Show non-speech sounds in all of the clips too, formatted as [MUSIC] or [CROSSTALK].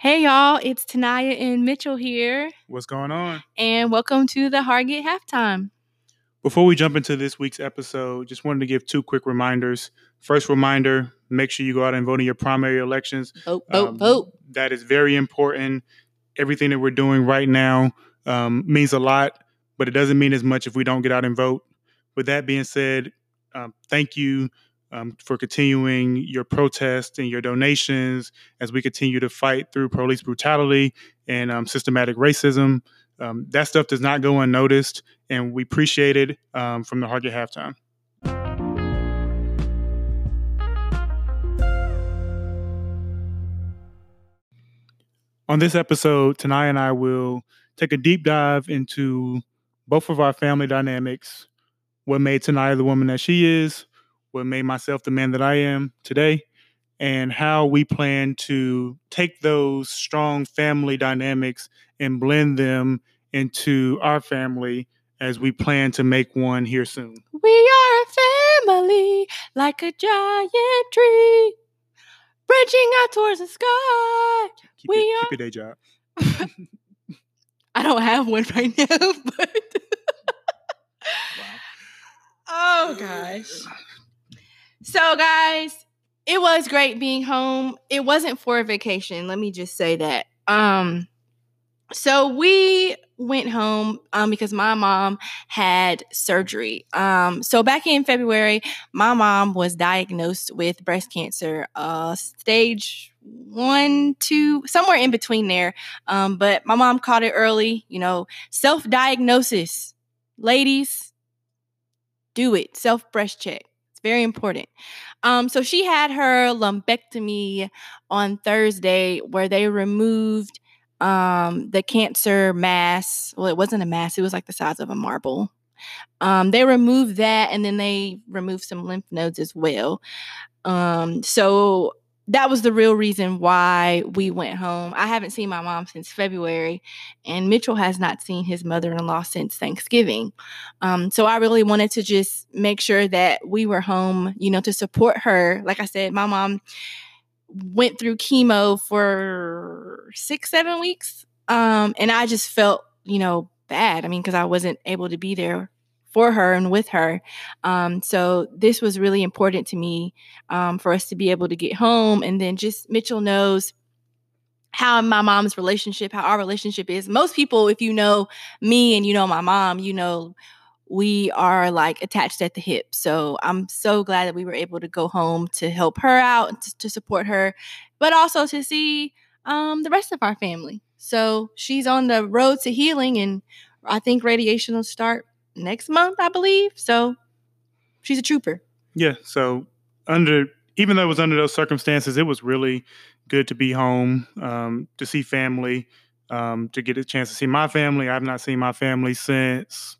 Hey y'all, it's Tenia and Mitchell here, What's going on? and welcome to the Hargett Halftime. Before we jump into this week's episode, just wanted to give two quick reminders. First reminder make sure you go out and vote in your primary elections. Vote, vote, Um, vote. That is very important. Everything that we're doing right now um, means a lot, but it doesn't mean as much if we don't get out and vote. With that being said, um, thank you um, for continuing your protests and your donations as we continue to fight through police brutality and um, systematic racism. Um, that stuff does not go unnoticed, and we appreciate it um, from the Hargett halftime. On this episode, Tenia and I will take a deep dive into both of our family dynamics, what made Tenia the woman that she is, what made myself the man that I am today, and how we plan to take those strong family dynamics and blend them into our family as we plan to make one here soon. We are a family like a giant tree, branching out towards the sky. Keep, We your, are- keep your day job. [LAUGHS] I don't have one right now, [LAUGHS] but oh gosh. So, guys, it was great being home. It wasn't for a vacation. Let me just say that. Um, so we went home um, because my mom had surgery. Um, so back in February, my mom was diagnosed with breast cancer, uh, stage one, two, somewhere in between there. Um, but my mom caught it early. You know, self diagnosis, ladies, do it. Self breast check. Very important. Um, so she had her lumpectomy on Thursday, where they removed um, the cancer mass. Well, it wasn't a mass; it was like the size of a marble. Um, they removed that, and then they removed some lymph nodes as well. Um, so that was the real reason why we went home. I haven't seen my mom since February, and Mitchell has not seen his mother in law since Thanksgiving. Um, so I really wanted to just make sure that we were home, you know, to support her. Like I said, my mom went through chemo for six, seven weeks. Um, and I just felt, you know, bad. I mean, because I wasn't able to be there for her and with her. Um, so this was really important to me um, for us to be able to get home. And then just Mitchell knows how my mom's relationship, how our relationship is. Most people, if you know me and you know my mom, you know we are like attached at the hip. So I'm so glad that we were able to go home to help her out to, support her, but also to see um, the rest of our family. So she's on the road to healing, and I think radiation will start next month, I believe. So she's a trooper. Yeah. So under even though it was under those circumstances, it was really good to be home, um, to see family, um, to get a chance to see my family. I've not seen my family since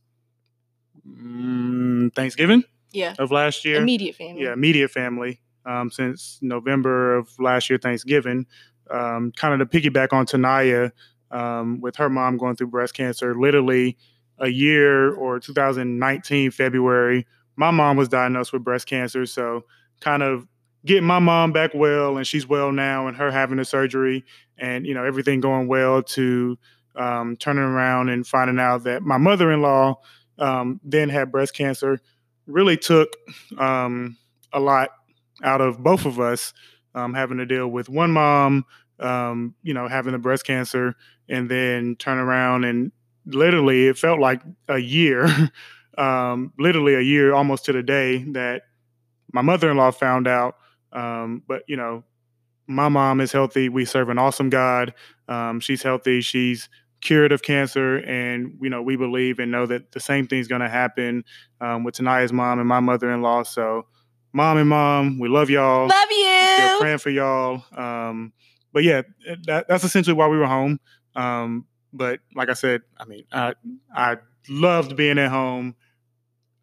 mm, Thanksgiving Yeah. of last year. Immediate family. yeah, immediate family um, since November of last year, Thanksgiving. Um, kind of to piggyback on Tenia um, with her mom going through breast cancer, literally a year or 2019 February, my mom was diagnosed with breast cancer. So kind of getting my mom back well, and she's well now, and her having the surgery, and you know everything going well to um, turning around and finding out that my mother-in-law um, then had breast cancer really took um, a lot out of both of us um, having to deal with one mom, um, you know, having the breast cancer, and then turn around and literally it felt like a year, [LAUGHS] um, literally a year almost to the day that my mother-in-law found out. Um, but you know, my mom is healthy. We serve an awesome God. Um, she's healthy. She's cured of cancer, and you know, we believe and know that the same thing's going to happen um, with Tenia's mom and my mother-in-law. So, mom and mom, we love y'all. Love you. praying for y'all. Um, but yeah, that, that's essentially why we were home. Um, but like I said, I mean, I I loved being at home.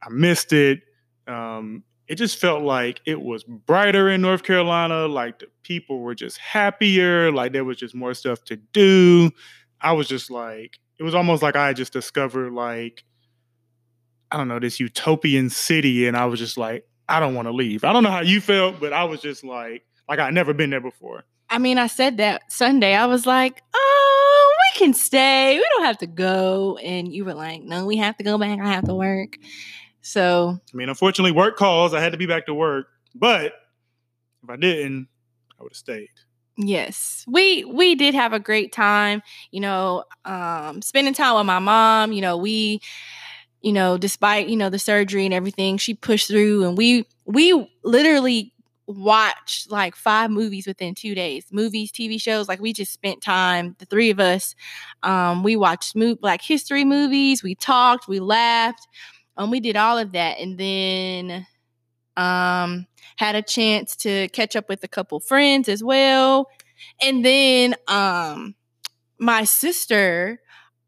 I missed it. Um, it just felt like it was brighter in North Carolina. Like the people were just happier. Like there was just more stuff to do. I was just like, it was almost like I just discovered like, I don't know, this utopian city, and I was just like, I don't want to leave. I don't know how you felt, but I was just like, like I'd never been there before. I mean, I said that Sunday. I was like, oh, can stay. We don't have to go. And you were like, no, we have to go back. I have to work. So, I mean, unfortunately, work calls. I had to be back to work. But if I didn't, I would have stayed. Yes, we we did have a great time. You know, um, spending time with my mom. You know, we, you know, despite you know the surgery and everything, she pushed through, and we we literally watched like five movies within two days. Movies, TV shows. Like we just spent time. The three of us, um, we watched mo- Black History movies. We talked. We laughed. Um, we did all of that, and then um had a chance to catch up with a couple friends as well. And then um my sister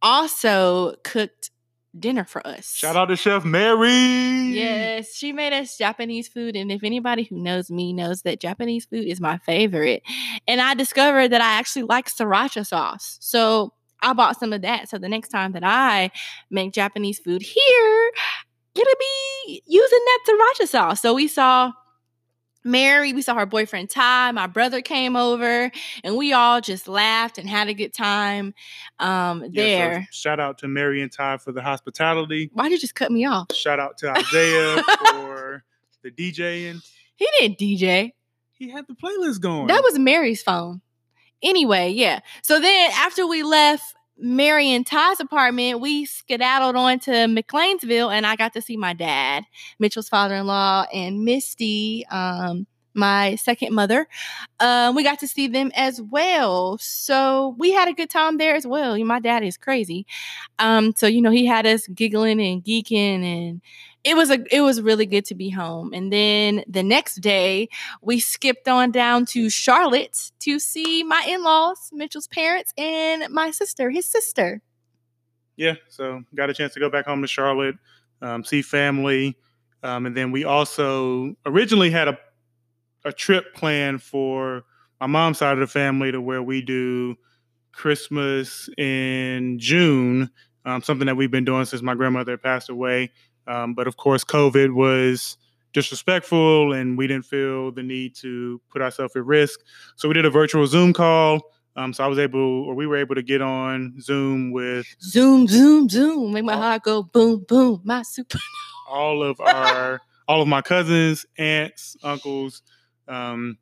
also cooked dinner for us. Shout out to Chef Mary. Yes, she made us Japanese food. And if anybody who knows me knows that Japanese food is my favorite. And I discovered that I actually like sriracha sauce. So I bought some of that. So the next time that I make Japanese food here, it'll be using that sriracha sauce. So we saw Mary, we saw her boyfriend Ty, my brother came over, and we all just laughed and had a good time um, there. Yeah, so shout out to Mary and Ty for the hospitality. Why did you just cut me off? Shout out to Isaiah for [LAUGHS] the DJing. He didn't DJ. He had the playlist going. That was Mary's phone. Anyway, yeah. So then after we left Mary and Ty's apartment, we skedaddled on to McLeansville and I got to see my dad, Mitchell's father in law, and Misty, um, my second mother. Um, we got to see them as well. So we had a good time there as well. My dad is crazy. Um, so, you know, he had us giggling and geeking and it was a it was really good to be home. And then the next day, we skipped on down to Charlotte to see my in-laws, Mitchell's parents, and my sister, his sister. Yeah, so got a chance to go back home to Charlotte, um, see family, um, and then we also originally had a a trip planned for my mom's side of the family to where we do Christmas in June, um, something that we've been doing since my grandmother passed away. Um, but of course, COVID was disrespectful and we didn't feel the need to put ourselves at risk. So we did a virtual Zoom call. Um, so I was able, or we were able to get on Zoom with Zoom, Zoom, Zoom, make my heart go boom, boom, my super. all of our, all of my cousins, aunts, uncles, um,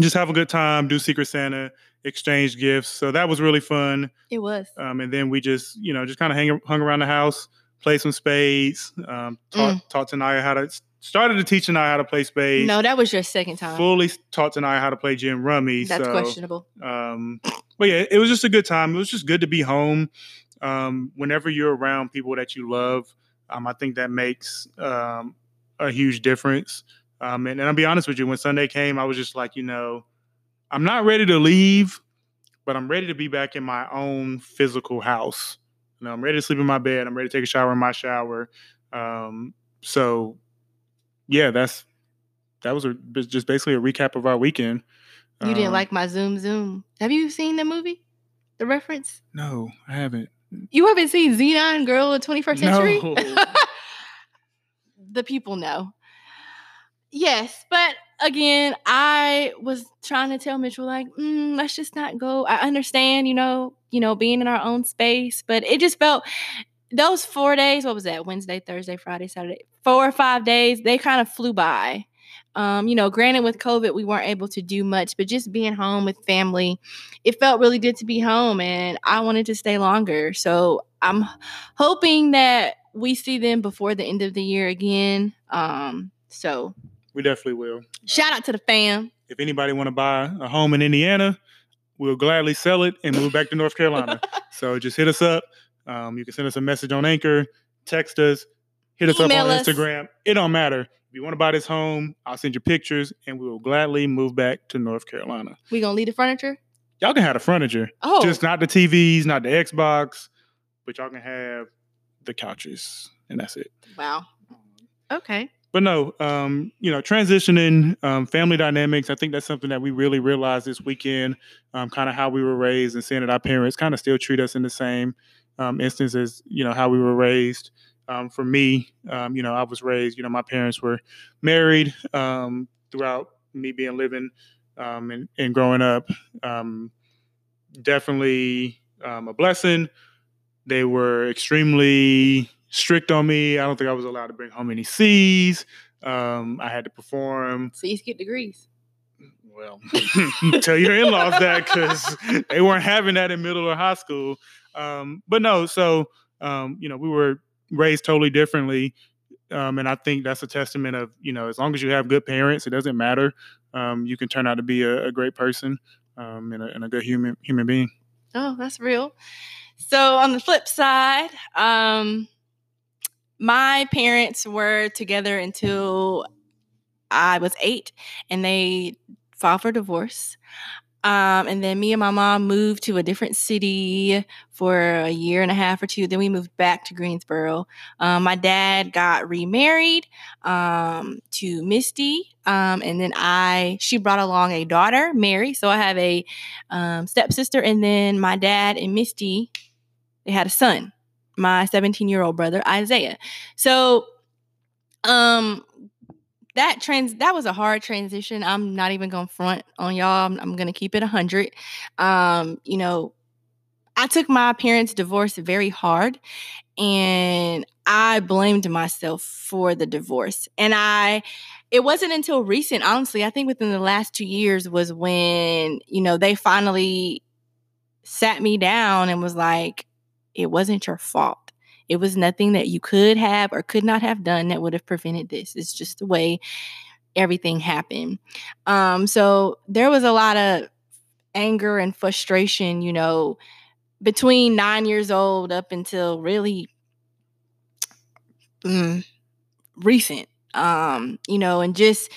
just have a good time, do Secret Santa, exchange gifts. So that was really fun. It was. Um, and then we just, you know, just kind of hang hung around the house, play some spades, um, taught, Mm. taught Tenia how to, started to teach Tenia how to play spades. No, that was your second time. Fully taught Tenia how to play gin rummy. That's so, questionable. Um, but yeah, it was just a good time. It was just good to be home. Um, whenever you're around people that you love, um, I think that makes um, a huge difference. Um, and, and I'll be honest with you, when Sunday came, I was just like, you know, I'm not ready to leave, but I'm ready to be back in my own physical house. You know, I'm ready to sleep in my bed. I'm ready to take a shower in my shower. Um, so, yeah, that's that was a, just basically a recap of our weekend. You didn't Um, like my Zoom Zoom. Have you seen the movie? The reference? No, I haven't. You haven't seen Zenon Girl of 21st Century? No. [LAUGHS] the people know. Yes, but again, I was trying to tell Mitchell like, mm, let's just not go. I understand, you know, you know, being in our own space, but it just felt those four days. What was that? Wednesday, Thursday, Friday, Saturday, four or five days. They kind of flew by. Um, you know, granted, with COVID, we weren't able to do much, but just being home with family, it felt really good to be home, and I wanted to stay longer. So I'm hoping that we see them before the end of the year again. Um, so We definitely will. shout out to the fam. If anybody want to buy a home in Indiana, we'll gladly sell it and move back to North Carolina. [LAUGHS] so just hit us up. Um, you can send us a message on Anchor, text us, hit us Email up on us. Instagram. It don't matter. If you want to buy this home, I'll send you pictures and we will gladly move back to North Carolina. We gonna leave the furniture? Y'all can have the furniture, Oh, just not the TVs, not the Xbox, but y'all can have the couches, and that's it. wow. Okay. But no, um, you know, transitioning um, family dynamics. I think that's something that we really realized this weekend. Um, kind of how we were raised and seeing that our parents kind of still treat us in the same um, instance as you know how we were raised. Um, for me, um, you know, I was raised. You know, my parents were married throughout me being living and, and growing up. Definitely a blessing. They were extremely strict on me. I don't think I was allowed to bring home any C's. Um, I had to perform. C's get degrees. Well, [LAUGHS] tell your in-laws that because they weren't having that in middle or high school. Um, but no, so um, you know, we were raised totally differently. Um, and I think that's a testament of, you know, as long as you have good parents, it doesn't matter. Um, you can turn out to be a, a great person um, and, a, and a good human human being. Oh, that's real. So on the flip side, um, my parents were together until I was eight, and they filed for divorce. Um, and then me and my mom moved to a different city for a year and a half or two. Then we moved back to Greensboro. Um, my dad got remarried um, to Misty, um, and then I she brought along a daughter, Mary. So I have a um, stepsister, and then my dad and Misty they had a son, my 17 year old brother Isaiah. So um that trans that was a hard transition. I'm not even gonna front on y'all. I'm, I'm gonna keep it a hundred. Um, you know, I took my parents' divorce very hard, and I blamed myself for the divorce. And I, it wasn't until recent, honestly. I think within the last two years was when you know they finally sat me down and was like, "It wasn't your fault." It was nothing that you could have or could not have done that would have prevented this. It's just the way everything happened. Um, so there was a lot of anger and frustration, you know, between nine years old up until really mm, recent. Um, you know, and just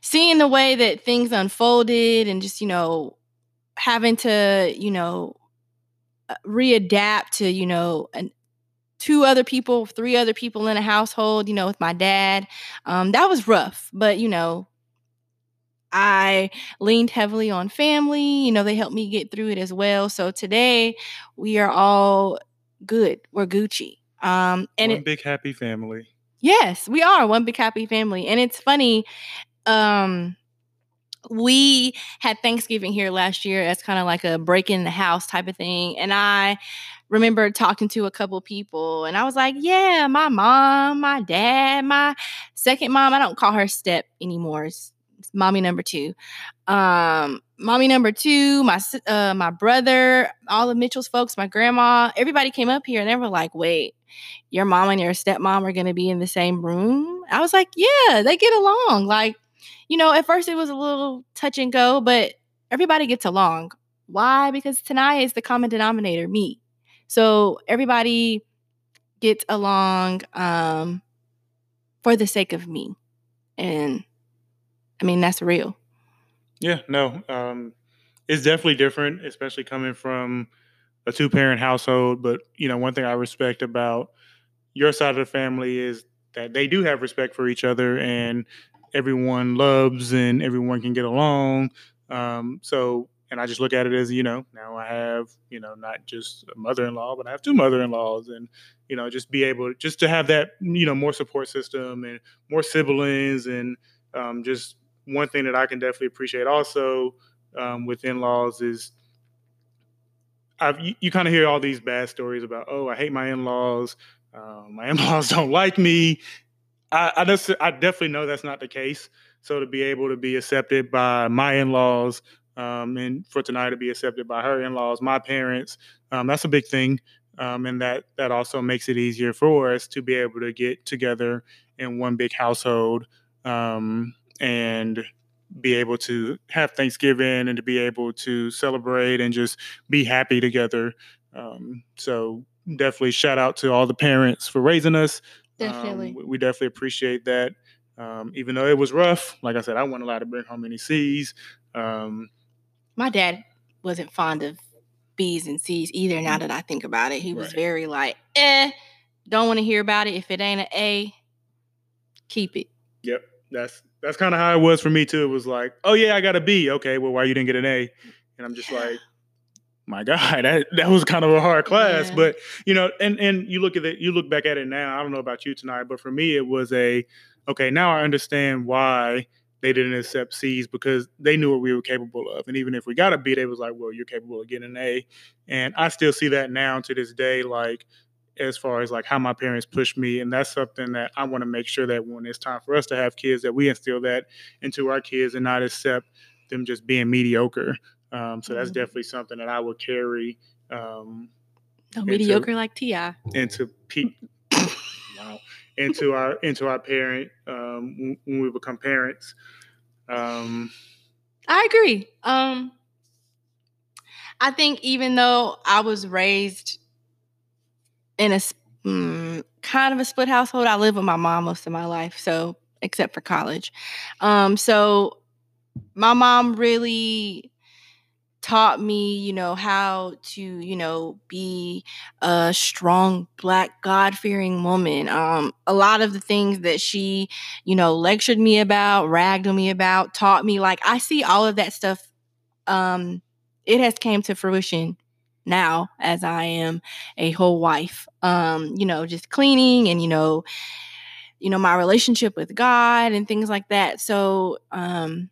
seeing the way that things unfolded and just, you know, having to, you know, readapt to, you know, an, two other people, three other people in a household, you know, with my dad. Um, that was rough, but you know, I leaned heavily on family. You know, they helped me get through it as well. So today we are all good. We're Gucci. Um, and one it, big happy family. Yes, we are one big happy family. And it's funny. Um, we had Thanksgiving here last year as kind of like a break in the house type of thing. And I remember talking to a couple people and I was like, yeah, my mom, my dad, my second mom, I don't call her step anymore. It's, mommy number two. Um, mommy number two, my uh, my brother, all of Mitchell's folks, my grandma, everybody came up here and they were like, wait, your mom and your stepmom are going to be in the same room? I was like, yeah, they get along. Like, you know, at first it was a little touch and go, but everybody gets along. Why? Because Tenia is the common denominator, me. So everybody gets along um, for the sake of me. And I mean, that's real. Yeah, no. Um, it's definitely different, especially coming from a two parent household. But, you know, one thing I respect about your side of the family is that they do have respect for each other and everyone loves and everyone can get along. Um, so and I just look at it as you know now I have you know not just a mother-in-law but I have two mother-in-laws and you know just be able just to have that you know more support system and more siblings and um, just one thing that I can definitely appreciate also um, with in-laws is I've you, you kind of hear all these bad stories about oh I hate my in-laws uh, my [LAUGHS] in-laws don't like me I I, just, I definitely know that's not the case so to be able to be accepted by my in-laws um, and for Tenia to be accepted by her in-laws, my parents, um, that's a big thing. Um, and that that also makes it easier for us to be able to get together in one big household um, and be able to have Thanksgiving and to be able to celebrate and just be happy together. Um, so definitely shout out to all the parents for raising us. Um, definitely, we definitely appreciate that. even though it was rough, like I said, I wasn't allowed to bring home any C's. Um, my dad wasn't fond of B's and C's either. Now that I think about it, he was right. very like, eh, don't want to hear about it. If it ain't an A, keep it. Yep, that's that's kind of how it was for me too. It was like, oh yeah, I got a B. Okay, well, why you didn't get an A? And I'm just like, my God, that that was kind of a hard class. Yeah. But you know, and and you look at it, you look back at it now. I don't know about you Tenia, but for me, it was a okay. Now I understand why they didn't accept C's because they knew what we were capable of. And even if we got a B, they was like, well, you're capable of getting an A. And I still see that now to this day, like as far as like how my parents pushed me. And that's something that I want to make sure that when it's time for us to have kids, that we instill that into our kids and not accept them just being mediocre. Um, so that's Mhm. definitely something that I would carry um, No mediocre like Ti. into [LAUGHS] wow into our into our parent um, when- when we become parents. Um, I agree. Um, I think even though I was raised in a mm, kind of a split household, I lived with my mom most of my life. So except for college, um, so my mom really taught me, you know, how to, you know, be a strong black God-fearing woman. Um a lot of the things that she, you know, lectured me about, ragged on me about, taught me like I see all of that stuff um it has came to fruition now as I am a whole wife. Um, you know, just cleaning and you know, you know, my relationship with God and things like that. So, um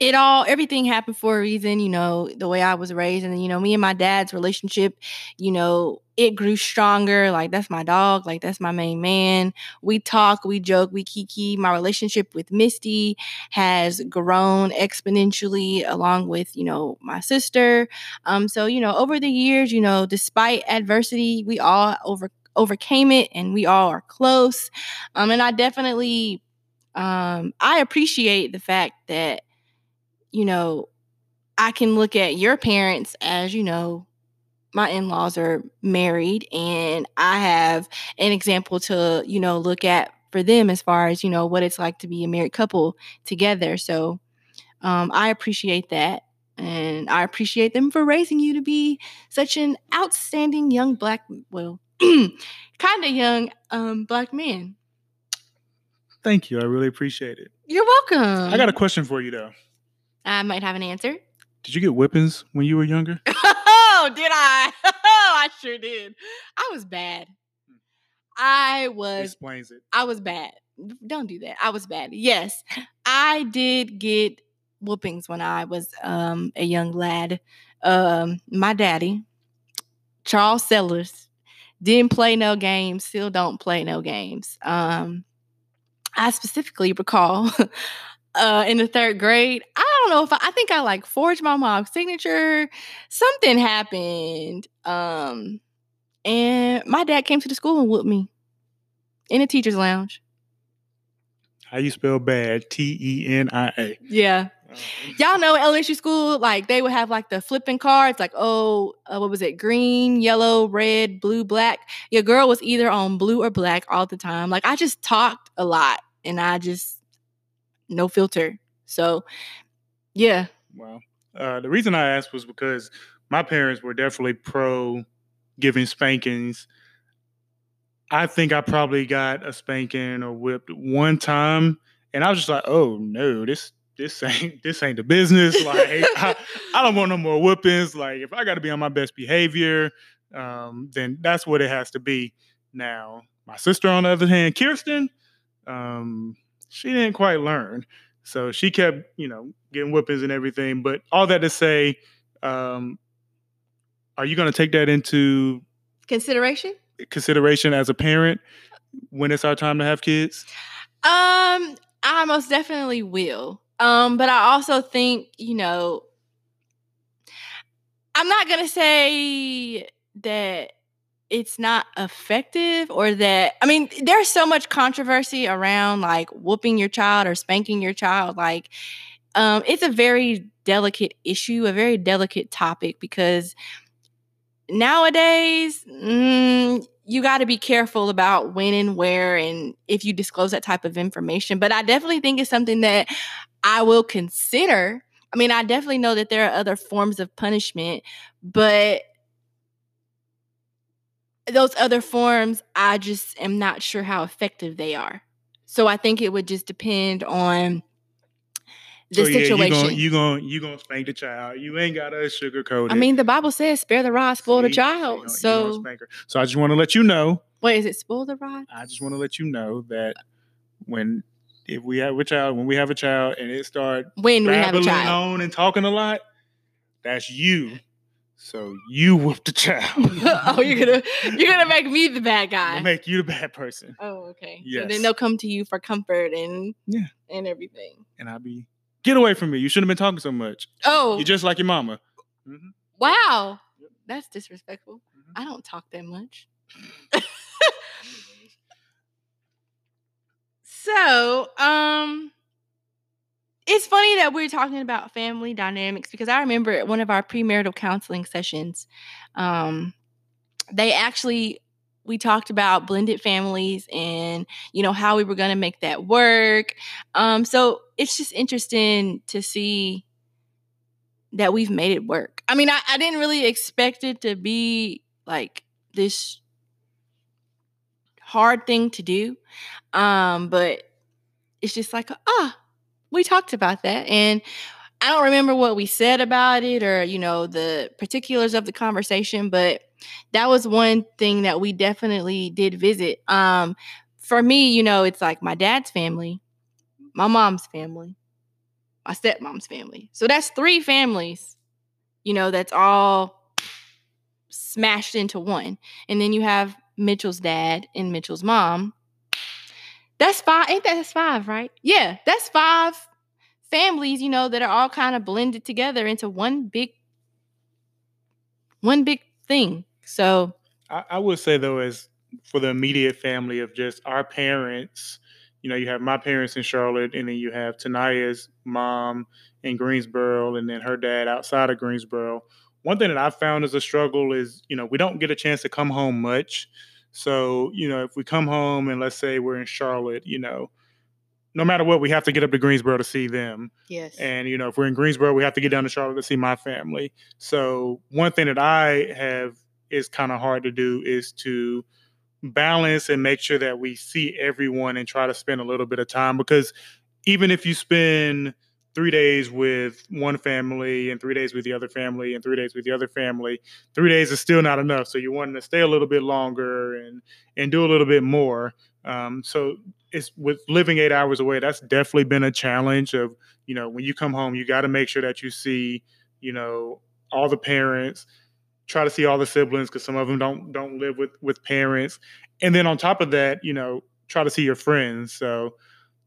it all everything happened for a reason you know the way i was raised. And you know me and my dad's relationship you know it grew stronger. Like that's my dog. Like that's my main man. We talk we joke we kiki. My relationship with misty has grown exponentially along with you know my sister. Um so you know over the years you know despite adversity we all over overcame it and we all are close. Um and i definitely um i appreciate the fact that you know, I can look at your parents as, you know, my in laws are married, and I have an example to, you know, look at for them as far as, you know, what it's like to be a married couple together. So um, I appreciate that. And I appreciate them for raising you to be such an outstanding young black, well, [CLEARS THROAT] kind of young um, black man. thank you. I really appreciate it. You're welcome. I got a question for you though. I might have an answer. Did you get whippings when you were younger? [LAUGHS] Oh, did I? [LAUGHS] Oh, I sure did. I was bad. I was Explains it. I was bad. Don't do that. I was bad. Yes. I did get whoopings when I was um a young lad. Um my daddy, Charles Sellers, didn't play no games, still don't play no games. Um I specifically recall [LAUGHS] uh in the third grade, I don't know if I, I think I like forged my mom's signature. Something happened. Um and my dad came to the school and whooped me in a teacher's lounge. How you spell bad? T E N I A. Yeah. Y'all know elementary school, like they would have like the flipping cards, like, oh, uh, what was it? Green, yellow, red, blue, black. Your girl was either on blue or black all the time. Like I just talked a lot and I just, no filter. So, yeah. Wow. Uh, the reason I asked was because my parents were definitely pro giving spankings. I think I probably got a spanking or whipped one time, and I was just like, "Oh no, this this [LAUGHS] ain't this ain't the business. Like, I, I don't want no more whippings. Like, if I got to be on my best behavior, um, then that's what it has to be." Now, my sister, on the other hand, Kirsten, um, she didn't quite learn. So she kept, you know, getting whippings and everything. But all that to say, um, are you going to take that into Consideration? consideration as a parent when it's our time to have kids? Um, I most definitely will. Um, but I also think, you know, I'm not gonna say that it's not effective or that I mean, there's so much controversy around like whooping your child or spanking your child. Like, um, it's a very delicate issue, a very delicate topic because nowadays, mm, you got to be careful about when and where and if you disclose that type of information. But I definitely think it's something that I will consider. I mean, I definitely know that there are other forms of punishment, but those other forms, I just am not sure how effective they are. So I think it would just depend on the So, yeah, situation. you gonna you gonna spank the child. You ain't gotta sugarcoat it. I mean, the Bible says, "Spare the rod, spoil the See? Child." you so, so I just want to let you know. wait, is it spoil the rod? I just want to let you know that when if we have a child, when we have a child, and it start when we have a child. on and talking a lot, that's you. So you whoop the child. [LAUGHS] oh, you're gonna you're gonna make me the bad guy. gonna make you the bad person, oh, okay. So then they'll come to you for comfort and Yeah. and everything. and I'll be get away from me. You shouldn't have been talking so much. Oh, You're just like your mama. Mhm. wow, that's disrespectful. Mhm. I don't talk that much. [LAUGHS] [LAUGHS] So, um, it's funny that we're talking about family dynamics because I remember at one of our premarital counseling sessions, um, they actually we talked about blended families and you know how we were going to make that work. Um, so it's just interesting to see that we've made it work. I mean, I, I didn't really expect it to be like this hard thing to do. Um, but it's just like, ah, we talked about that. And I don't remember what we said about it or, you know, the particulars of the conversation, but that was one thing that we definitely did visit. Um, for me, you know, it's like my dad's family, my mom's family, my stepmom's family. So that's three families, you know, that's all smashed into one. And then you have Mitchell's dad and Mitchell's mom. That's five. Ain't that that's five, right? Yeah, that's five families, you know, that are all kind of blended together into one big one big thing. So I, I would say though, as for the immediate family of just our parents, you know, you have my parents in Charlotte, and then you have Tenia's mom in Greensboro, and then her dad outside of Greensboro. One thing that I found as a struggle is, you know, we don't get a chance to come home much. So, you know, if we come home and let's say we're in Charlotte, you know, no matter what, we have to get up to Greensboro to see them. yes. And you know, if we're in Greensboro, we have to get down to Charlotte to see my family. So one thing that I have is kind of hard to do is to balance and make sure that we see everyone and try to spend a little bit of time because even if you spend three days with one family and three days with the other family and three days with the other family. Three days is still not enough so you're wanting to stay a little bit longer and and do a little bit more. Um, so it's with living eight hours away that's definitely been a challenge of you know when you come home you got to make sure that you see you know all the parents try to see all the siblings because some of them don't don't live with with parents. And then on top of that you know try to see your friends. So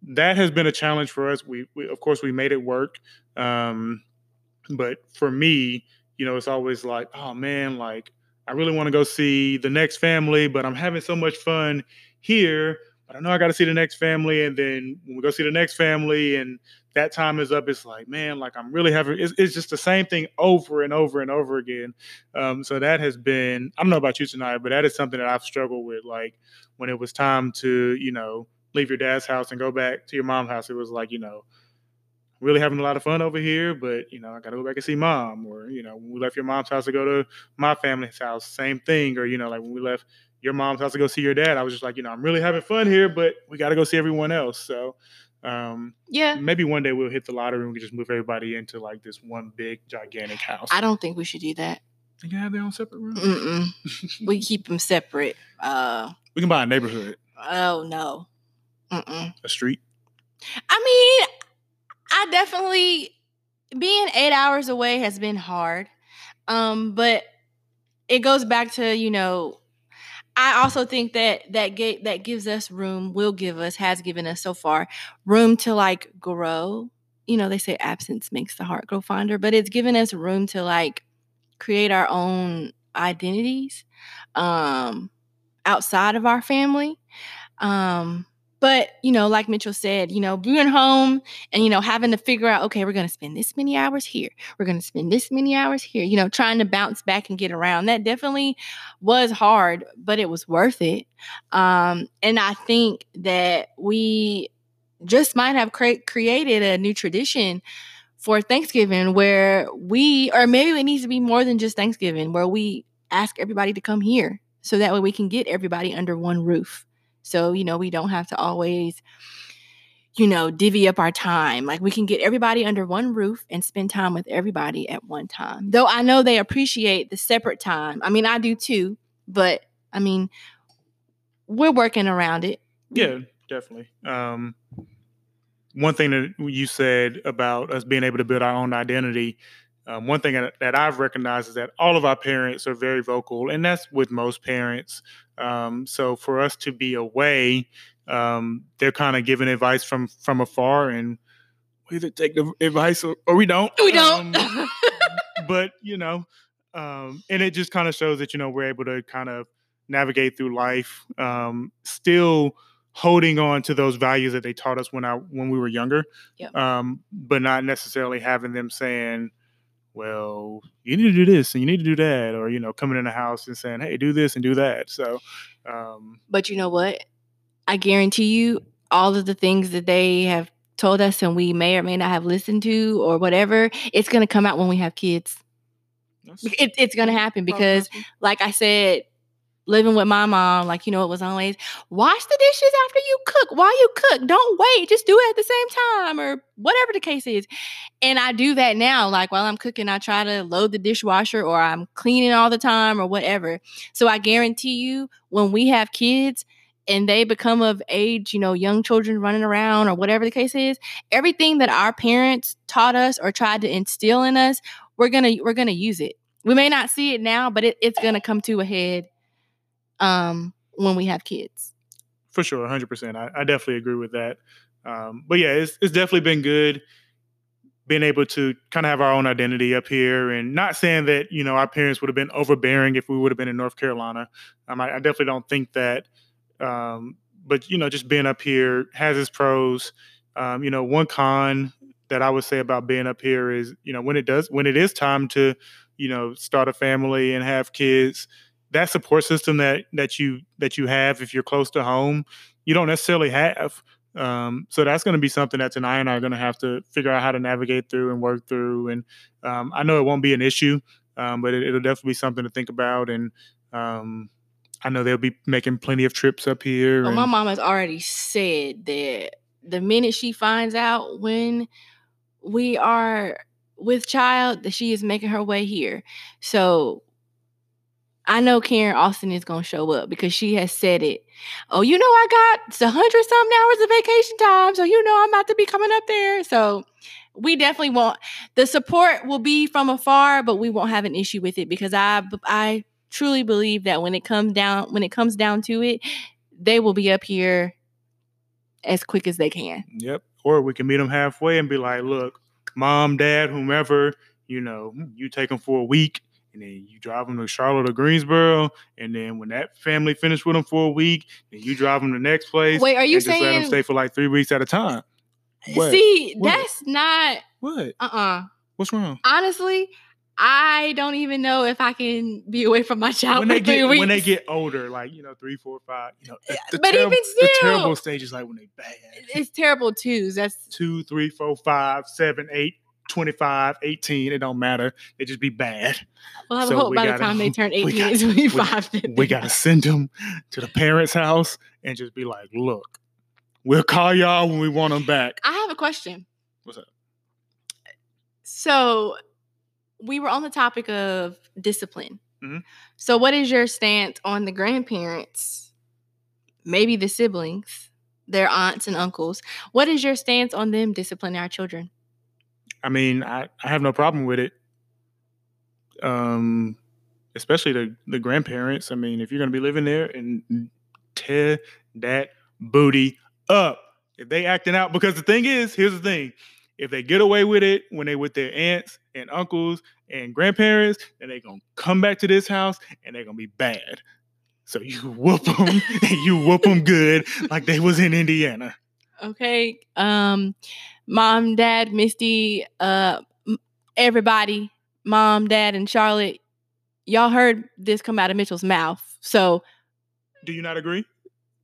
that has been a challenge for us. We, we of course we made it work um but for me you know it's always like oh man like i really want to go see the next family but i'm having so much fun here but i know i got to see the next family. And then when we go see the next family and that time is up it's like man like i'm really having it's, it's just the same thing over and over and over again. Um, so that has been i don't know about you Tenia but that is something that i've struggled with like when it was time to you know leave your dad's house and go back to your mom's house it was like you know really having a lot of fun over here but you know i gotta go back and see mom or you know when we left your mom's house to go to my family's house same thing or you know like when we left your mom's house to go see your dad i was just like you know i'm really having fun here but we gotta go see everyone else so um yeah. maybe one day we'll hit the lottery and we can just move everybody into like this one big gigantic house I don't think we should do that. they can have their own separate room [LAUGHS] we keep them separate. Uh we can buy a neighborhood oh no. Mm-mm. a street I mean, I definitely being eight hours away has been hard. Um, but it goes back to, you know, I also think that that gate that gives us room, will give us, has given us so far room to like grow. You know, they say absence makes the heart grow fonder, but it's given us room to like create our own identities um outside of our family. Um but you know, like Mitchell said, you know, being home and you know having to figure out, okay, we're going to spend this many hours here, we're going to spend this many hours here. You know, trying to bounce back and get around. That definitely was hard, but it was worth it. Um, and I think that we just might have cre- created a new tradition for Thanksgiving where we, or maybe it needs to be more than just Thanksgiving, where we ask everybody to come here so that way we can get everybody under one roof. So, you know, we don't have to always, you know, divvy up our time. Like we can get everybody under one roof and spend time with everybody at one time. Though I know they appreciate the separate time. I mean, I do too, but I mean, we're working around it. Yeah, definitely. Um, one thing that you said about us being able to build our own identity, um, one thing that I've recognized is that all of our parents are very vocal, and that's with most parents. Um, so for us to be away, um, they're kind of giving advice from from afar, and we either take the advice or, or we don't. We don't. Um, but you know, um, and it just kind of shows that you know we're able to kind of navigate through life, um, still holding on to those values that they taught us when I when we were younger, Yep. um, but not necessarily having them saying, "Well, you need to do this and you need to do that," or you know, coming in the house and saying, "Hey, do this and do that." So, um, But you know what? I guarantee you, all of the things that they have told us and we may or may not have listened to or whatever, it's going to come out when we have kids. It, it's going to happen because, like I said, living with my mom, like, you know, it was always wash the dishes after you cook. While you cook, don't wait. Just do it at the same time or whatever the case is. And I do that now. Like while I'm cooking, I try to load the dishwasher or I'm cleaning all the time or whatever. So I guarantee you, when we have kids and they become of age, you know, young children running around or whatever the case is, everything that our parents taught us or tried to instill in us, we're gonna we're gonna use it. We may not see it now, but it, it's gonna come to a head um when we have kids. for sure, hundred percent. I, I definitely agree with that. Um, but yeah, it's it's definitely been good being able to kind of have our own identity up here, and not saying that you know our parents would have been overbearing if we would have been in North Carolina. Um, I, I definitely don't think that. Um, but you know, just being up here has its pros. Um, you know, one con that I would say about being up here is, you know, when it does, when it is time to, you know, start a family and have kids, that support system that that you that you have if you're close to home, you don't necessarily have. Um, so that's going to be something that Tenia and I are going to have to figure out how to navigate through and work through. And um, I know it won't be an issue, um, but it, it'll definitely be something to think about. And um, I know they'll be making plenty of trips up here. Well, and- my mom has already said that the minute she finds out when we are with child, that she is making her way here. So I know Karen Austin is gonna show up because she has said it. Oh, you know I got a hundred something hours of vacation time, so you know I'm about to be coming up there. So we definitely won't. The support will be from afar, but we won't have an issue with it because I I truly believe that when it comes down when it comes down to it, they will be up here as quick as they can. Yep. Or we can meet them halfway and be like, look, mom, dad, whomever, you know, you take them for a week and then you drive them to Charlotte or Greensboro. And then when that family finished with them for a week, then you drive them to the next place. Wait, are you and just let them stay for like three weeks at a time. What? See, What? that's not. What? Uh uh What's wrong? Honestly, I don't even know if I can be away from my [LAUGHS] child When for they three get weeks. when they get older, like you know, three, four, five, you know, the, the but even still, the terrible stage is like when they bad. it's terrible twos. That's Two, three, four, five, seven, eight, 25, 18, it don't matter. They just be bad. well, I So hope we by the gotta- time they turn [LAUGHS] we 18, it's we- 25. that we got to send them to the parents' house and just be like, look, we'll call y'all when we want them back. I have a question. What's up? So we were on the topic of discipline. Mhm. So, what is your stance on the grandparents, maybe the siblings, their aunts and uncles? What is your stance on them disciplining our children? I mean, I, I have no problem with it. Um, especially the, the grandparents. I mean, if you're to be living there and tear that booty up. If they acting out, because the thing is, here's the thing. If they get away with it when they with their aunts and uncles and grandparents, then they gonna come back to this house and they're gonna be bad. So you [LAUGHS] whoop them and you whoop them good, like they was in Indiana. Okay. Um, mom, dad, Misty, uh, everybody, mom, dad, and Charlotte, y'all heard this come out of Mitchell's mouth. So Do you not agree?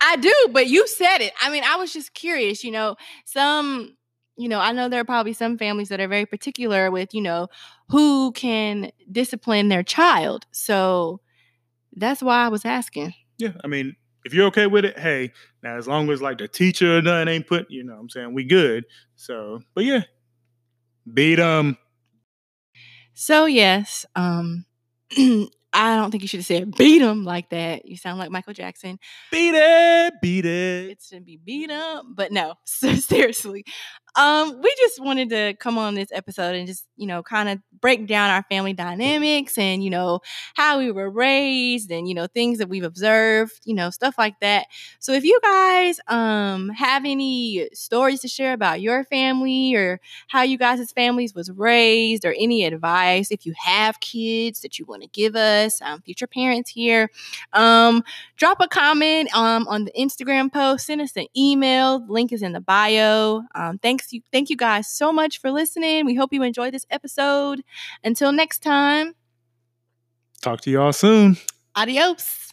I do, but you said it. I mean, I was just curious, you know, some, you know, I know there are probably some families that are very particular with, you know, who can discipline their child. So that's why I was asking. Yeah, I mean, if you're okay with it, hey, now as long as like the teacher or nothing ain't put, you know, what I'm saying we good. So, but yeah, beat them. So yes, um [CLEARS THROAT] I don't think you should have said beat him like that. You sound like Michael Jackson. Beat it, beat it. It should be beat up, but no, so [LAUGHS] seriously. Um, we just wanted to come on this episode and just, you know, kind of break down our family dynamics and, you know, how we were raised and, you know, things that we've observed, you know, stuff like that. So if you guys um have any stories to share about your family or how you guys' families was raised or any advice, if you have kids that you want to give us, um, future parents here, um, drop a comment um on the Instagram post, send us an email. Link is in the bio. Um, thanks you thank you guys so much for listening. We hope you enjoyed this episode. Until next time, Talk to y'all soon. adios.